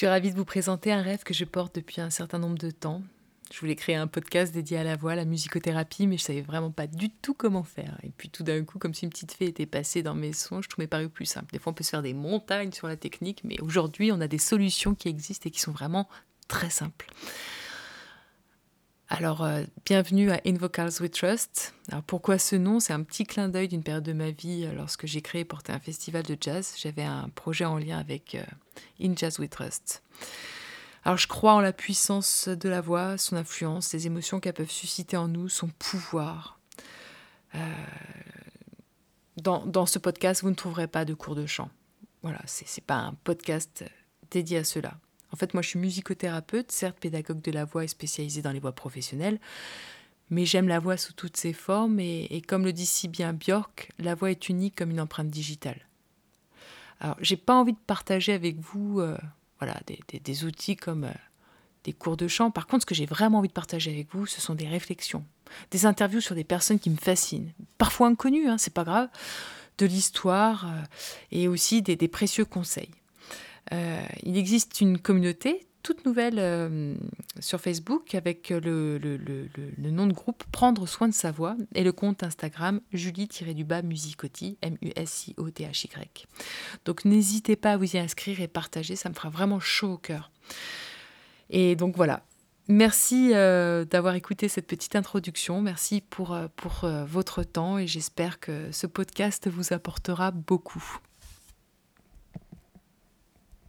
suis ravie de vous présenter un rêve que je porte depuis un certain nombre de temps. Je voulais créer un podcast dédié à la voix, à la musicothérapie, mais je savais vraiment pas du tout comment faire. Et puis tout d'un coup, comme si une petite fée était passée dans mes songes, tout m'est paru plus simple. Des fois, on peut se faire des montagnes sur la technique, mais aujourd'hui, on a des solutions qui existent et qui sont vraiment très simples. Alors, euh, bienvenue à In Vocals We Trust. Alors, pourquoi ce nom? C'est un petit clin d'œil d'une période de ma vie euh, lorsque j'ai créé et porté un festival de jazz. J'avais un projet en lien avec euh, In Jazz We Trust. Alors, je crois en la puissance de la voix, son influence, les émotions qu'elle peut susciter en nous, son pouvoir. dans, dans, ce podcast, vous ne trouverez pas de cours de chant. Voilà, c'est n'est pas un podcast dédié à cela. En fait, moi, je suis musicothérapeute, certes pédagogue de la voix et spécialisée dans les voix professionnelles, mais j'aime la voix sous toutes ses formes et, comme le dit si bien Björk, la voix est unique comme une empreinte digitale. Alors, j'ai pas envie de partager avec vous euh, voilà, des, outils comme euh, des cours de chant. Par contre, ce que j'ai vraiment envie de partager avec vous, ce sont des réflexions, des interviews sur des personnes qui me fascinent, parfois inconnues, hein, c'est pas grave, de l'histoire euh, et aussi des précieux conseils. Euh, il existe une communauté toute nouvelle euh, sur Facebook avec le, nom de groupe Prendre soin de sa voix et le compte Instagram Julie-du-bas M-U-S-I-O-T-H-Y. Donc n'hésitez pas à vous y inscrire et partager, ça me fera vraiment chaud au cœur. Et donc voilà. Merci euh, d'avoir écouté cette petite introduction. Merci pour, pour votre temps et j'espère que ce podcast vous apportera beaucoup.